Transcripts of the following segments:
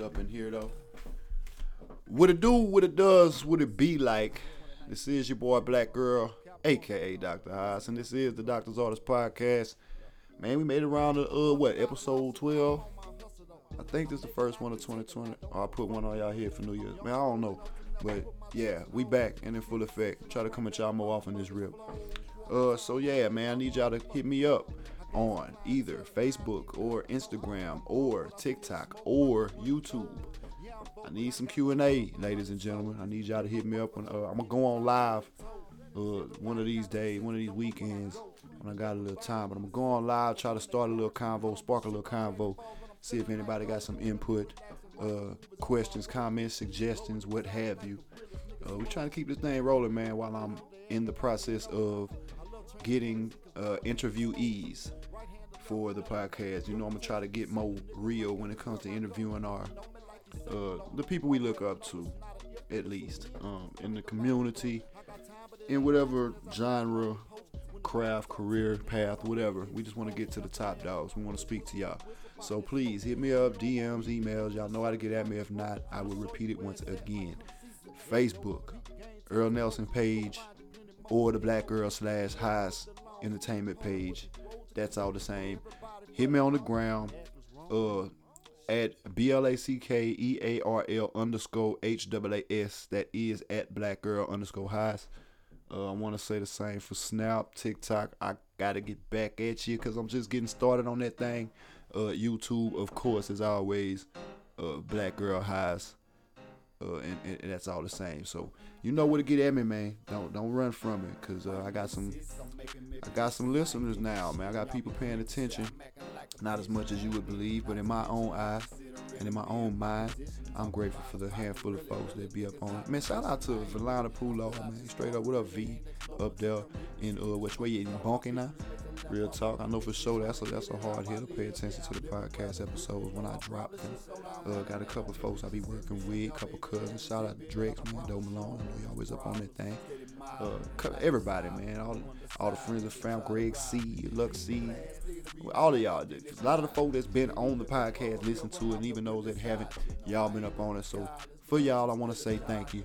up in here though. What it do, what it does, what it be like. This is your boy Black Earl, aka Dr. Haas, and this is the Doctor's Orders Podcast. Man, we made it around to uh what episode 12. I think this is the first one of 2020. Or I put one on y'all here for New Year's. Man, I don't know. But yeah, we back and in full effect. Try to come at y'all more often this rip. Uh so yeah, man, I need y'all to hit me up on either Facebook or Instagram or TikTok or YouTube. I need some Q&A, ladies and gentlemen. I need y'all to hit me up. Uh, I'm gonna go on live uh, one of these days, one of these weekends when I got a little time. But I'm gonna go on live, try to start a little convo, spark a little convo, see if anybody got some input, uh, questions, comments, suggestions, what have you. Uh, we're trying to keep this thing rolling, man, while I'm in the process of getting uh, interviewees for the podcast. You know, I'm gonna try to get more real when it comes to interviewing our uh, the people we look up to, at least um, in the community, in whatever genre, craft, career path, whatever. We just want to get to the top dogs. We want to speak to y'all. So please hit me up, DMs, emails. Y'all know how to get at me. If not, I will repeat it once again. Facebook, Earl Nelson page, or the Black Earl slash Haas Entertainment page. That's all the same. Hit me on the ground. Uh, at B L A C K E A R L underscore H A A S. That is at Black Earl underscore Haas. Uh, I want to say the same for Snap, TikTok. I gotta get back at you because I'm just getting started on that thing. Uh, YouTube, of course, as always, uh, Black Earl Haas. Uh, and, and, that's all the same. So you know where to get at me, man. Don't don't run from it, cause uh, I got some I got some listeners now, man. I got people paying attention. Not as much as you would believe, but in my own eye and in my own mind, I'm grateful for the handful of folks that be up on. Man, shout out to Valana Pulo, man. Straight up, what up, V? Up there in uh, which way you in bunking now? Real talk. I know for sure that's a that's a hard hit to pay attention to the podcast episodes when I drop them. Uh, got a couple folks I be working with, couple cousins. Shout out to Drex, man, Doe Malone. I know you always up on that thing. Uh, everybody, man. All all the friends of fam, Greg C, Lux C, all of y'all. A lot of the folks that's been on the podcast listen to it, and even those that haven't, y'all been up on it. So for y'all, I want to say thank you.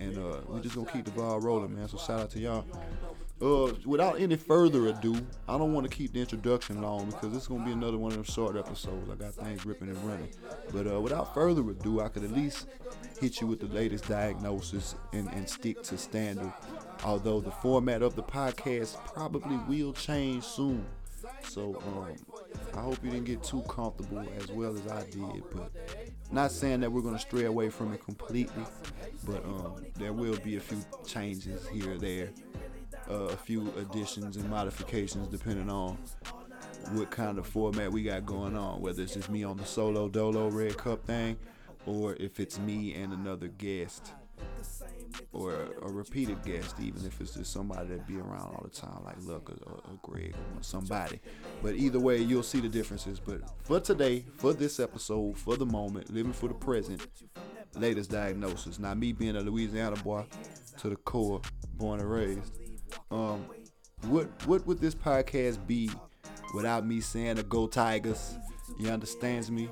And uh, we just gonna keep the ball rolling, man. So shout out to y'all. Uh, without any further ado, I don't want to keep the introduction long because it's gonna be another one of them short episodes. I got things ripping and running. But uh, without further ado, I could at least hit you with the latest diagnosis and, and stick to standard. Although the format of the podcast probably will change soon. So um, I hope you didn't get too comfortable as well as I did. But not saying that we're gonna stray away from it completely, but um, there will be a few changes here or there uh, a few additions and modifications depending on what kind of format we got going on. Whether it's just me on the solo dolo red cup thing, or if it's me and another guest, or a, a repeated guest, even if it's just somebody that be around all the time, like Luck or, or, or Greg or somebody. But either way, you'll see the differences. But for today, for this episode, for the moment, living for the present, latest diagnosis. Now, me being a Louisiana boy to the core, born and raised um, what what would this podcast be without me saying the Go Tigers? You understands me?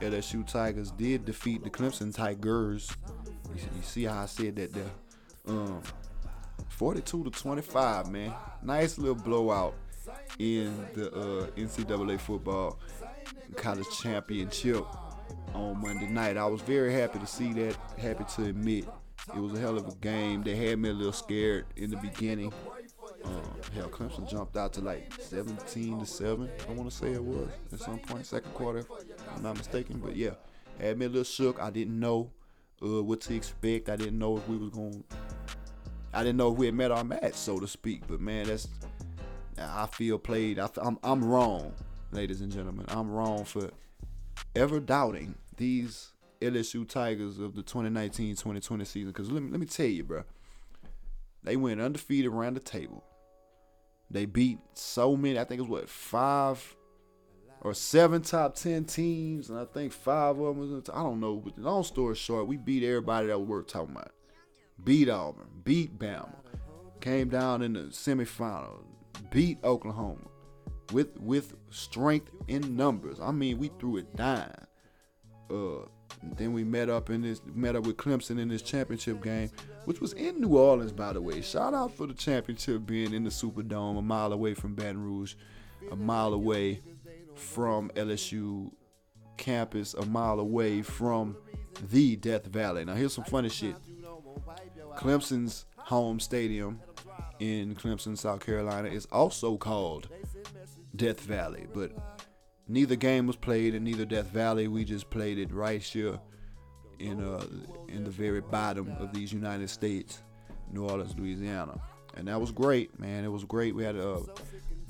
LSU Tigers did defeat the Clemson Tigers. You, you see how I said that there? Um, 42 to 25, man. Nice little blowout in the uh, NCAA football college championship on Monday night. I was very happy to see that. Happy to admit it was a hell of a game. They had me a little scared in the beginning. Um, hell, Clemson jumped out to like 17 to 7. I want to say it was at some point, second quarter, I'm not mistaken. But yeah, had me a little shook. I didn't know uh, what to expect. I didn't know if we was going. I didn't know if we had met our match, so to speak. But man, that's I feel played. I, I'm I'm wrong, ladies and gentlemen. I'm wrong for ever doubting these LSU Tigers of the 2019-2020 season. Because let me, let me tell you, bro, they went undefeated around the table. They beat so many. I think it was what five or seven top ten teams, and I think five of them was. I don't know. But long story short, we beat everybody that we were talking about. Beat Auburn, beat Bama, came down in the semifinal, beat Oklahoma with with strength in numbers. I mean, we threw it down. Uh, then we met up in this met up with Clemson in this championship game, which was in New Orleans, by the way. Shout out for the championship being in the Superdome, a mile away from Baton Rouge, a mile away from LSU campus, a mile away from the Death Valley. Now here's some funny shit. Clemson's home stadium in Clemson, South Carolina is also called Death Valley, but neither game was played in neither Death Valley. We just played it right here in uh in the very bottom of these United States, New Orleans, Louisiana, and that was great, man. It was great. We had a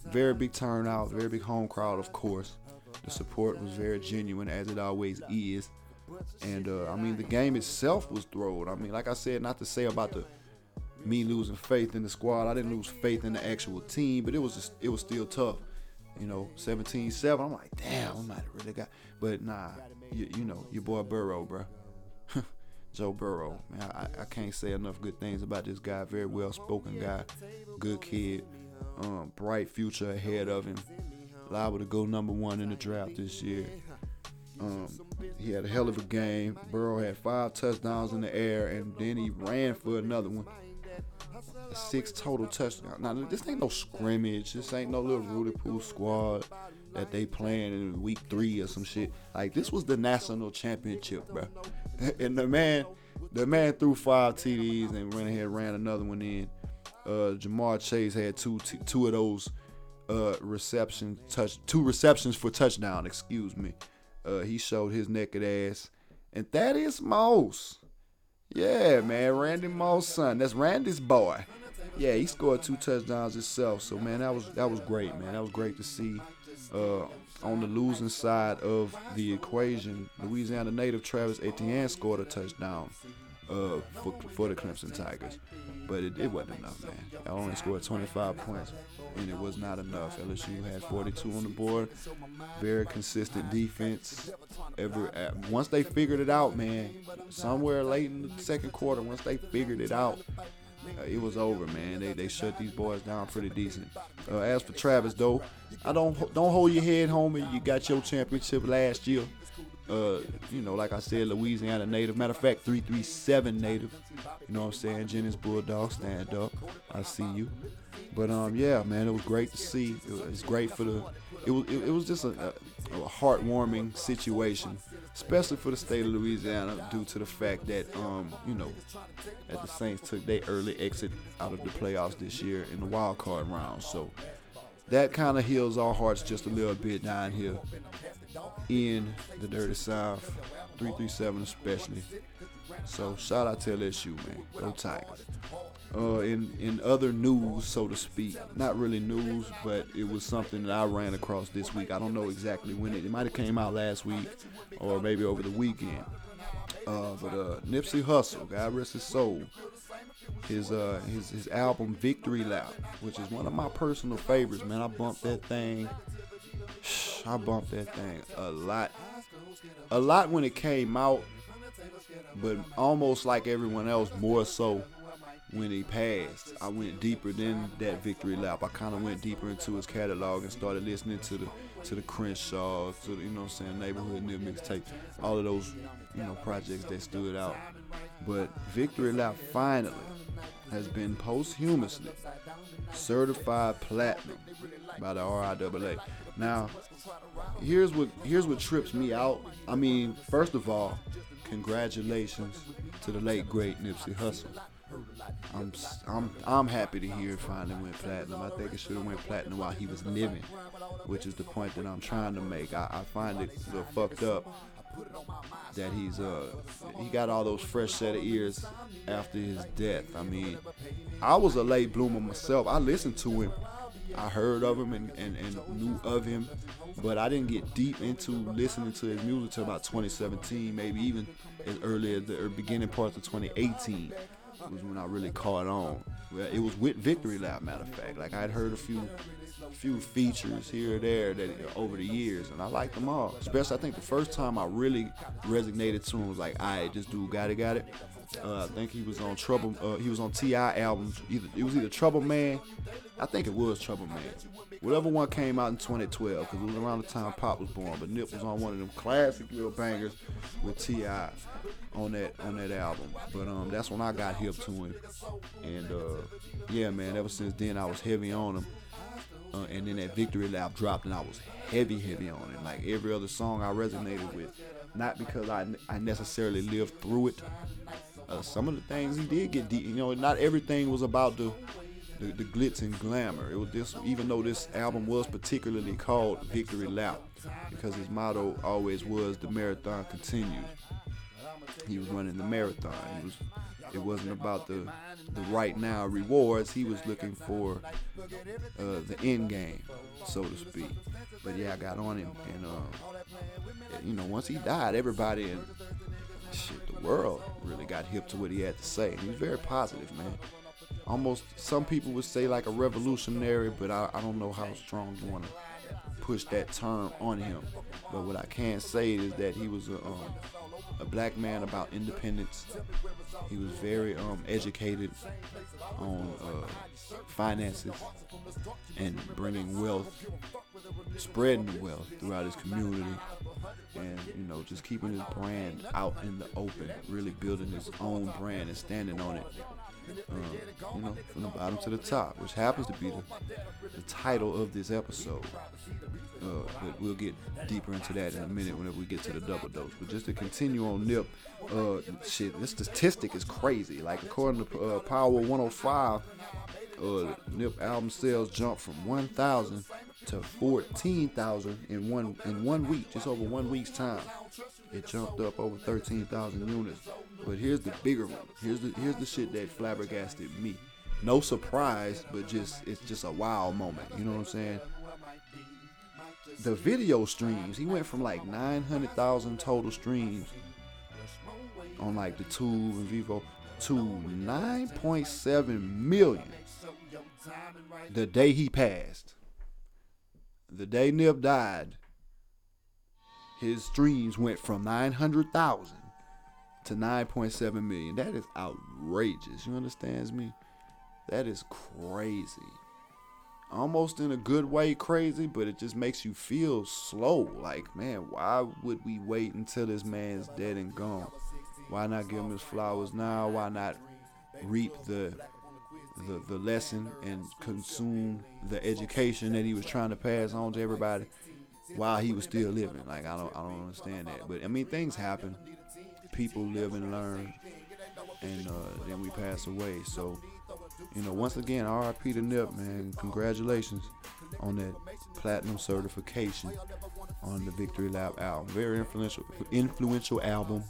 very big turnout, very big home crowd, of course. The support was very genuine, as it always is. And uh, I mean, the game itself was thrown. I mean, like I said, not to say about the me losing faith in the squad. I didn't lose faith in the actual team, but it was just, it was still tough. You know, 17-7. I'm like, damn, I might have really got. But nah, you, you know, your boy Burrow, bro. Joe Burrow, man, I, I can't say enough good things about this guy. Very well spoken guy, good kid, um, bright future ahead of him. Liable to go number one in the draft this year. Um, he had a hell of a game. Burrow had five touchdowns in the air, and then he ran for another one. Six total touchdowns. Now this ain't no scrimmage. This ain't no little Rudy Poo squad that they playing in week three or some shit. Like this was the national championship, bro. and the man, the man threw five TDs and ran ahead ran another one in. Uh, Ja'Marr Chase had two t- two of those uh, receptions touch two receptions for touchdown. Excuse me. Uh, he showed his naked ass, and Thaddeus Moss. Yeah, man, Randy Moss' son. That's Randy's boy. Yeah, he scored two touchdowns himself. So man, that was that was great, man. That was great to see. Uh, on the losing side of the equation, Louisiana native Travis Etienne scored a touchdown uh, for, for the Clemson Tigers. But it, it wasn't enough, man. I only scored 25 points, and it was not enough. LSU had 42 on the board. Very consistent defense. Ever once they figured it out, man, somewhere late in the second quarter, once they figured it out, uh, it was over, man. They they shut these boys down pretty decent. Uh, as for Travis, though, I don't don't hold your head, homie. You got your championship last year. Uh, you know, like I said, Louisiana native. Matter of fact, 337 native. You know what I'm saying? Jennings Bulldog, stand up. I see you. But um, yeah, man, it was great to see. It was great for the. It was it, was just a, a, a heartwarming situation especially for the state of Louisiana, due to the fact that um, you know that the Saints took their early exit out of the playoffs this year in the wild card round. So that kind of heals our hearts just a little bit down here in the dirty South, 337 especially. So shout out to LSU, man. Go Tigers. Uh, in in other news, so to speak, not really news, but it was something that I ran across this week. I don't know exactly when it. It might have came out last week, or maybe over the weekend. Uh, but uh, Nipsey Hussle, God rest his soul, his uh his his album Victory Lap, which is one of my personal favorites. Man, I bumped that thing. I bumped that thing a lot, a lot when it came out, but almost like everyone else, more so when he passed, I went deeper than that victory lap. I kind of went deeper into his catalog and started listening to the to the Crenshaw, to the, you know what I'm saying, neighborhood new mixtape, all of those, you know, projects that stood out. But Victory Lap finally has been posthumously certified platinum by the RIAA. Now, here's what here's what trips me out. I mean, first of all, congratulations to the late great Nipsey Hussle I'm I'm I'm happy to hear it finally went platinum. I think it should have went platinum while he was living, which is the point that I'm trying to make. I, I find it a little fucked up that he's uh he got all those fresh set of ears after his death. I mean, I was a late bloomer myself. I listened to him. I heard of him and, and, and knew of him, but I didn't get deep into listening to his music until about 2017, maybe even as early as the beginning parts of 2018 was when I really caught on. Well, It was with Victory Lap, matter of fact. Like I'd heard a few few features here or there that over the years, and I liked them all. Especially, I think the first time I really resonated to him was like, "I right, this dude got it, got it." Uh, I think he was on Trouble. Uh, he was on T.I. albums. Either it was either Trouble Man. I think it was Trouble Man. Whatever one came out in 2012, because it was around the time Pop was born. But Nip was on one of them classic little bangers with T.I. on that on that album. But um, that's when I got hip to him. And uh, yeah, man. Ever since then, I was heavy on him. Uh, and then that Victory Lap dropped, and I was heavy, heavy on it. Like every other song, I resonated with. Not because I, I necessarily lived through it. Uh, some of the things he did get deep. You know, not everything was about the, the, the glitz and glamour. It was this, even though this album was particularly called Victory Lap, because his motto always was the marathon continues. He was running the marathon. He was it wasn't about the the right now rewards. He was looking for uh, the end game, so to speak. But yeah, I got on him, and uh, you know, once he died, everybody in shit, world really got hip to what he had to say. He was very positive, man. Almost some people would say like a revolutionary, but I, I don't know how strong you want to push that term on him. But what I can say is that he was a um, a black man about independence. He was very um, educated on uh, finances and bringing wealth, spreading wealth throughout his community, and you know just keeping his brand out in the open, really building his own brand and standing on it. Um, you know, from the bottom to the top, which happens to be the, the title of this episode. Uh, but we'll get deeper into that in a minute whenever we get to the double dose. But just to continue on Nip, uh, shit, this statistic is crazy. Like according to uh, Power 105, uh, Nip album sales jumped from 1,000 to 14,000 in one in one week, just over one week's time. It jumped up over 13,000 units. But here's the bigger one. Here's the here's the shit that flabbergasted me. No surprise, but just it's just a wow moment. You know what I'm saying? the video streams, he went from like 900,000 total streams on like the Tube and Vevo to 9.7 million the day he passed. The day Nip died, his streams went from 900,000 to 9.7 million. That is outrageous. You understand me? That is crazy almost in a good way crazy, but it just makes you feel slow. Like, man, why would we wait until this man's dead and gone? Why not give him his flowers now? Why not reap the the, the lesson and consume the education that he was trying to pass on to everybody while he was still living? Like I don't I don't understand that. But I mean things happen. People live and learn and uh, then we pass away. So you know, once again, RIP to Nip, man. Congratulations on that platinum certification on the Victory Lap album. Very influential, influential album.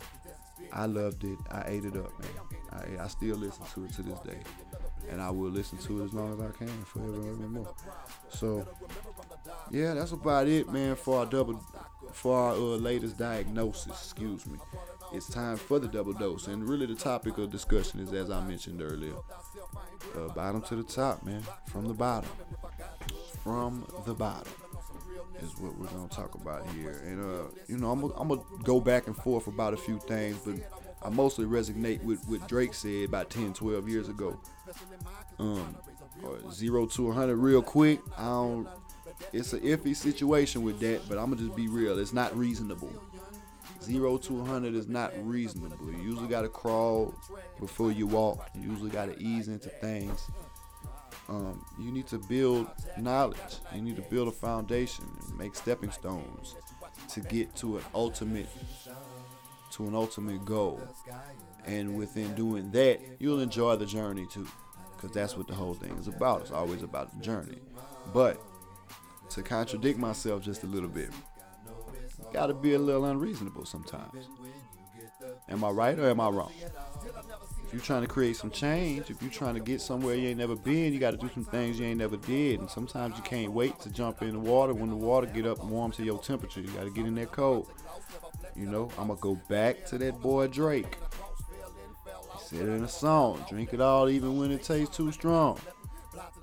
I loved it. I ate it up, man. I, I still listen to it to this day, and I will listen to it as long as I can, forever and more. So, yeah, that's about it, man. For our double, for our uh, latest diagnosis. Excuse me. It's time for the double dose, and really the topic of discussion is, as I mentioned earlier, uh, bottom to the top, man. From the bottom. From the bottom is what we're gonna talk about here. And uh, you know, I'm gonna, go back and forth about a few things, but I mostly resonate with what Drake said about 10, 12 years ago. Um, zero to 100 real quick. I don't. It's an iffy situation with that, but I'm gonna just be real. It's not reasonable. Zero to 100 is not reasonable. You usually got to crawl before you walk. You usually got to ease into things. Um, you need to build knowledge. You need to build a foundation and make stepping stones to get to an ultimate to an ultimate goal. And within doing that, you'll enjoy the journey too. Because that's what the whole thing is about. It's always about the journey. But to contradict myself just a little bit, got to be a little unreasonable sometimes. Am I right or am I wrong? If you're trying to create some change, if you're trying to get somewhere you ain't never been, you got to do some things you ain't never did. And sometimes you can't wait to jump in the water when the water get up warm to your temperature. You got to get in that cold. You know, I'm going to go back to that boy Drake. He said it in a song, drink it all even when it tastes too strong.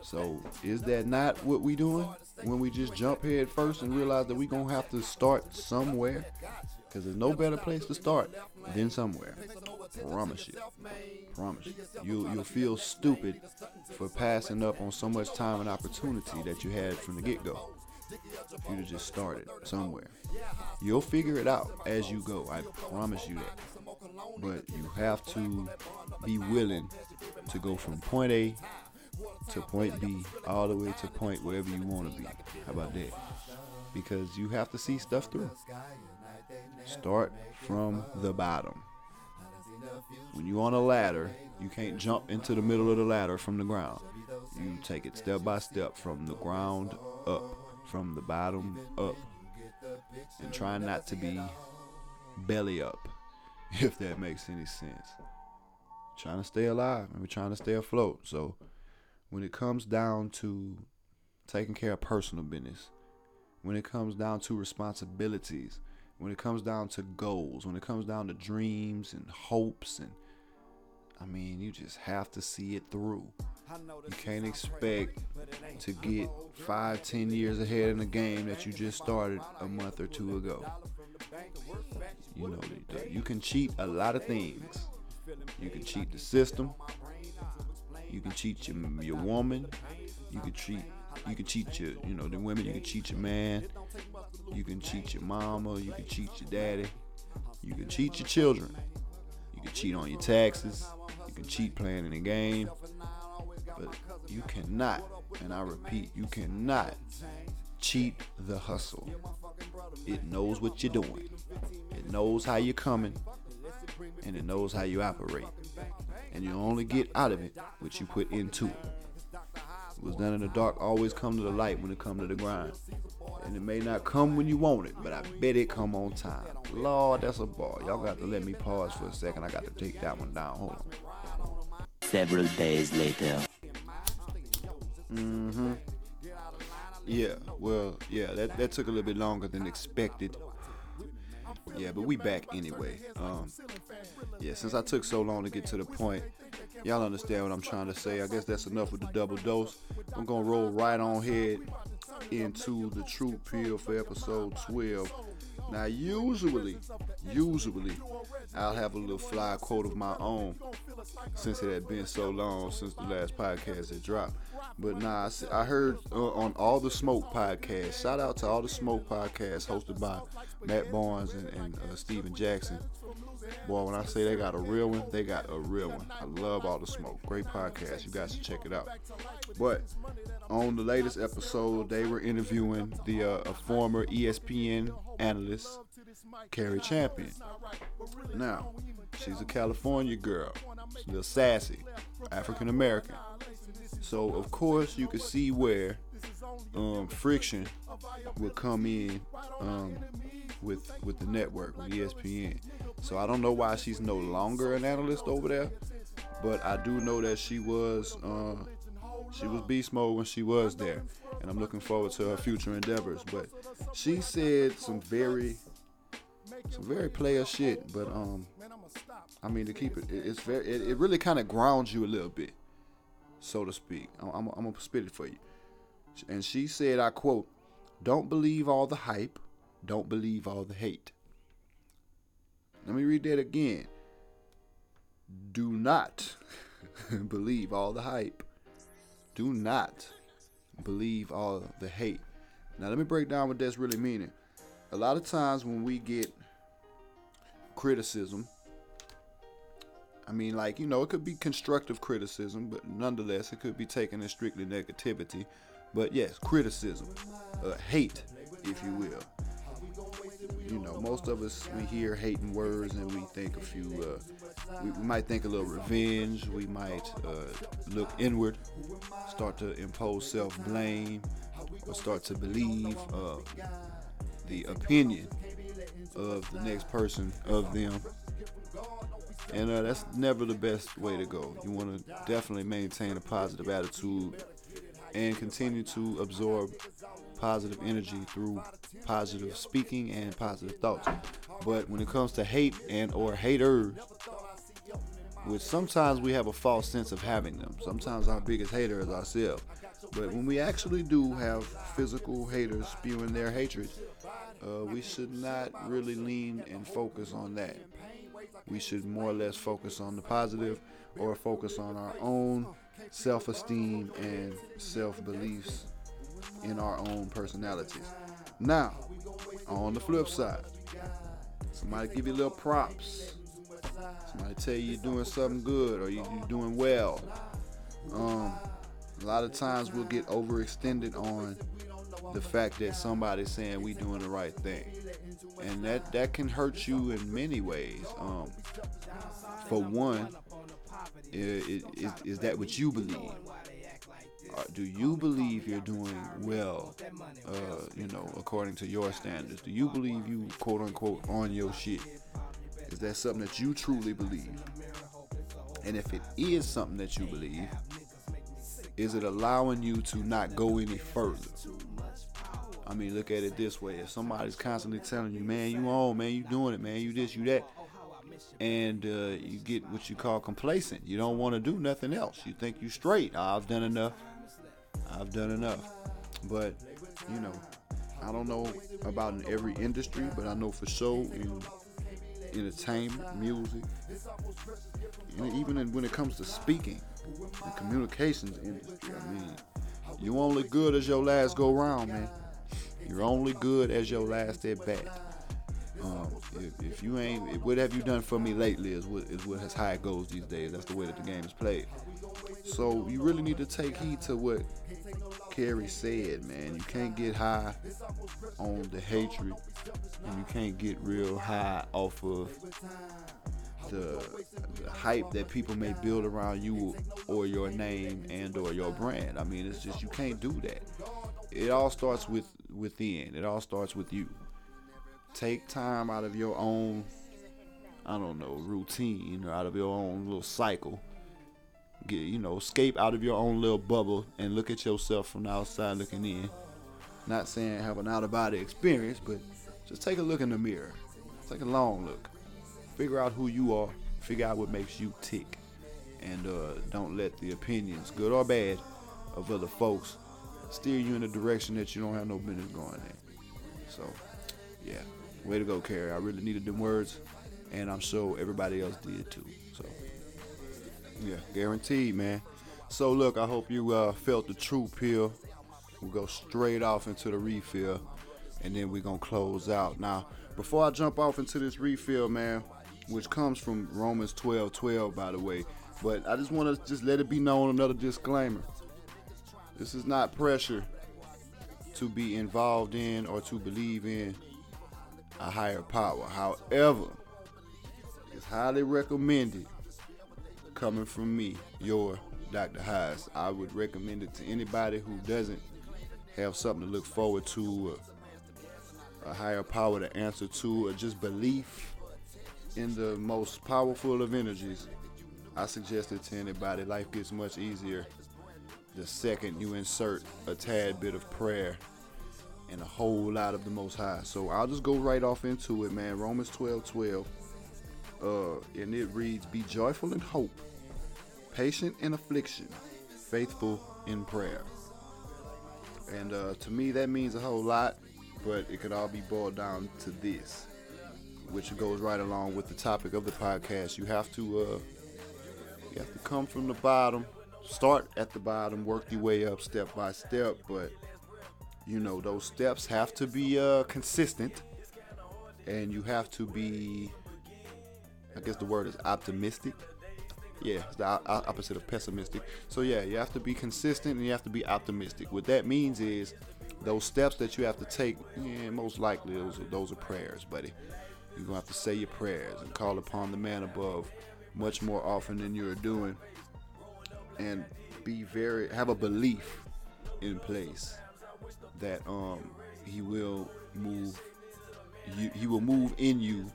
So is that not what we doing? When we just jump head first and realize that we're going to have to start somewhere because there's no better place to start than somewhere. promise you. Promise you. You'll, you'll feel stupid for passing up on so much time and opportunity that you had from the get go. If you'd just started somewhere. You'll figure it out as you go. I promise you that. But you have to be willing to go from point A to point B all the way to point wherever you want to be. How about that? Because you have to see stuff through. Start from the bottom. When you're on a ladder, you can't jump into the middle of the ladder from the ground. You take it step by step from the ground up, from the bottom up, and try not to be belly up, if that makes any sense. Trying to stay alive and we're trying to stay afloat. So when it comes down to taking care of personal business, when it comes down to responsibilities, when it comes down to goals, when it comes down to dreams and hopes and I mean, you just have to see it through. You can't expect to get five, ten years ahead in the game that you just started a month or two ago. You know, you can cheat a lot of things. You can cheat the system. You can cheat your, your woman. You can cheat you can cheat your, you know, the women. You can cheat your man. You can cheat your mama. You can cheat your daddy. You can cheat your children. You can cheat on your taxes. You can cheat playing in a game. But you cannot, and I repeat, you cannot cheat the hustle. It knows what you're doing. It knows how you're coming. And it knows how you operate. And you only get out of it what you put into it. What's done in the dark always come to the light when it come to the grind. And it may not come when you want it, but I bet it come on time. Lord, that's a ball. Y'all got to let me pause for a second. I got to take that one down. Hold on. Several days later. Mm-hmm. Yeah, well, yeah, that, that took a little bit longer than expected. Yeah, but we back anyway. Um, yeah, since I took so long to get to the point, y'all understand what I'm trying to say. I guess that's enough with the double dose. I'm gonna roll right on head into the True Pill for episode 12. Now, usually, usually, I'll have a little fly quote of my own since it had been so long since the last podcast had dropped. But nah, I heard uh, on all the Smoke podcasts. Shout out to all the Smoke podcasts hosted by Matt Barnes and, and uh, Stephen Jackson. Boy, when I say they got a real one, they got a real one. I love all the smoke. Great podcast. You guys should check it out. But on the latest episode, they were interviewing the uh, former ESPN analyst, Cari Champion. Now, she's a California girl, she's a little sassy, African American. So of course you could see where um, friction would come in um, with with the network, with ESPN. So I don't know why she's no longer an analyst over there, but I do know that she was uh, she was beast mode when she was there, and I'm looking forward to her future endeavors. But she said some very some very player shit, but um, I mean to keep it, it's very it, it really kind of grounds you a little bit, so to speak. I'm, I'm, I'm gonna spit it for you. And she said, I quote, "Don't believe all the hype, don't believe all the hate." Let me read that again. Do not believe all the hype. Do not believe all the hate. Now, let me break down what that's really meaning. A lot of times when we get criticism, I mean, like, you know, it could be constructive criticism, but nonetheless, it could be taken as strictly negativity. But yes, criticism, uh, hate, if you will you know, most of us we hear hating words and we think a few. Uh, we, we, might think a little revenge. We might uh, look inward, start to impose self-blame, or start to believe uh, the opinion of the next person of them. And uh, that's never the best way to go. You want to definitely maintain a positive attitude and continue to absorb positive energy through positive speaking and positive thoughts. But when it comes to hate and or haters, which sometimes we have a false sense of having them. Sometimes our biggest hater is ourselves. But when we actually do have physical haters spewing their hatred, uh, we should not really lean and focus on that. we should more or less focus on the positive or focus on our own self esteem and self beliefs in our own personalities. Now, on the flip side, somebody give you little props. Somebody tell you you're doing something good or you, are doing well. Um, a lot of times we'll get overextended on the fact that somebody's saying we doing the right thing, and that that can hurt you in many ways. Um, for one, is, is, is that what you believe? Uh, do you believe you're doing well, uh, you know, according to your standards? Do you believe you, quote unquote, on your shit? Is that something that you truly believe? And if it is something that you believe, is it allowing you to not go any further? I mean, look at it this way: if somebody's constantly telling you, "Man, you on, man, you doing it, man, you this, you that," and uh, you get what you call complacent, you don't want to do nothing else. You think you straight. I've done enough. I've done enough. But you know, I don't know about in every industry, but I know for sure in entertainment, music, and even in, when it comes to speaking, the communications industry. I mean, you only good as your last go round, man. You're only good as your last at bat. Um, if, if, you ain't, what have you done for me lately? Is what is what has how it goes these days. That's the way that the game is played. So you really need to take heed to what Cari said, man. You can't get high on the hatred, and you can't get real high off of the, the, hype that people may build around you or your name and or your brand. I mean, it's just you can't do that. It all starts with within. It all starts with you. Take time out of your own, I don't know, routine or out of your own little cycle. Get you know, escape out of your own little bubble and look at yourself from the outside looking in. Not saying have an out of body experience, but just take a look in the mirror. Take a long look. Figure out who you are. Figure out what makes you tick. And uh, don't let the opinions, good or bad, of other folks steer you in a direction that you don't have no business going in. So, yeah, way to go, Cari. I really needed them words, and I'm sure everybody else did too. Yeah, guaranteed, man. So, look, I hope you uh, felt the true pill. We'll go straight off into the refill, and then we're to close out. Now, before I jump off into this refill, man, which comes from Romans 12 12, by the way, but I just want to just let it be known another disclaimer. This is not pressure to be involved in or to believe in a higher power. However, it's highly recommended coming from me, your Dr. Haas. I would recommend it to anybody who doesn't have something to look forward to, a higher power to answer to, or just belief in the most powerful of energies. I suggest it to anybody. Life gets much easier the second you insert a tad bit of prayer and a whole lot of the Most High. So I'll just go right off into it, man. Romans 12 12. Uh, and it reads, Be joyful in hope, patient in affliction, faithful in prayer. And uh, to me, that means a whole lot, but it could all be boiled down to this, which goes right along with the topic of the podcast. You have to, uh, you have to come from the bottom start at the bottom, work your way up step by step, but you know those steps have to be uh, consistent, and you have to be, I guess the word is optimistic. Yeah, it's the opposite of pessimistic. So yeah, you have to be consistent and you have to be optimistic. What that means is those steps that you have to take. Yeah, most likely those are, those are prayers, buddy. You're gonna have to say your prayers and call upon the man above much more often than you're doing and be very have a belief in place that um he will move you he will move in you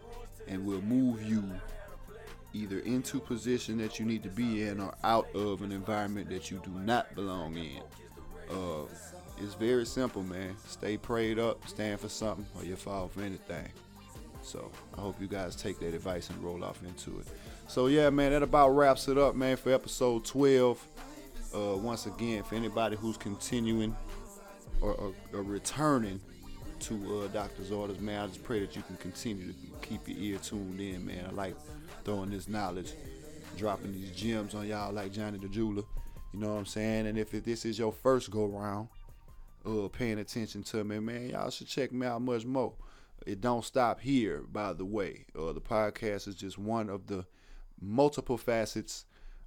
and will move you either into position that you need to be in or out of an environment that you do not belong in. Uh it's very simple man. Stay prayed up stand for something or you fall for anything. So i hope you guys take that advice and roll off into it. So yeah, man, that about wraps it up, man, for episode 12. Uh, once again, for anybody who's continuing or, or, or returning to uh, doctor's orders, man. I just pray that you can continue to keep your ear tuned in, man. I like throwing this knowledge, dropping these gems on y'all like Johnny the Jeweler. You know what I'm saying? And if this is your first go round, uh, paying attention to me, man, y'all should check me out much more. It don't stop here, by the way. Uh, the podcast is just one of the multiple facets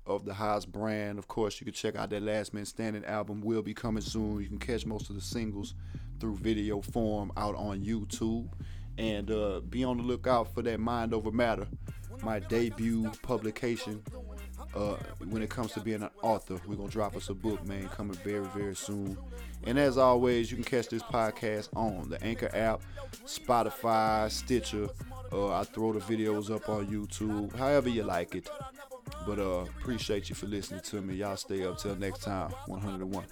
of the Haas brand. Of course, you can check out that Last Man Standing album. Will be coming soon. You can catch most of the singles through video form out on YouTube. And uh, be on the lookout for that Mind Over Matter, my debut publication. Uh, when it comes to being an author, we're gonna drop us a book, man, coming very, very soon. And as always, you can catch this podcast on the Anchor app, Spotify, Stitcher. Uh, I throw the videos up on YouTube, however you like it. But uh, appreciate you for listening to me. Y'all stay up till next time. 101.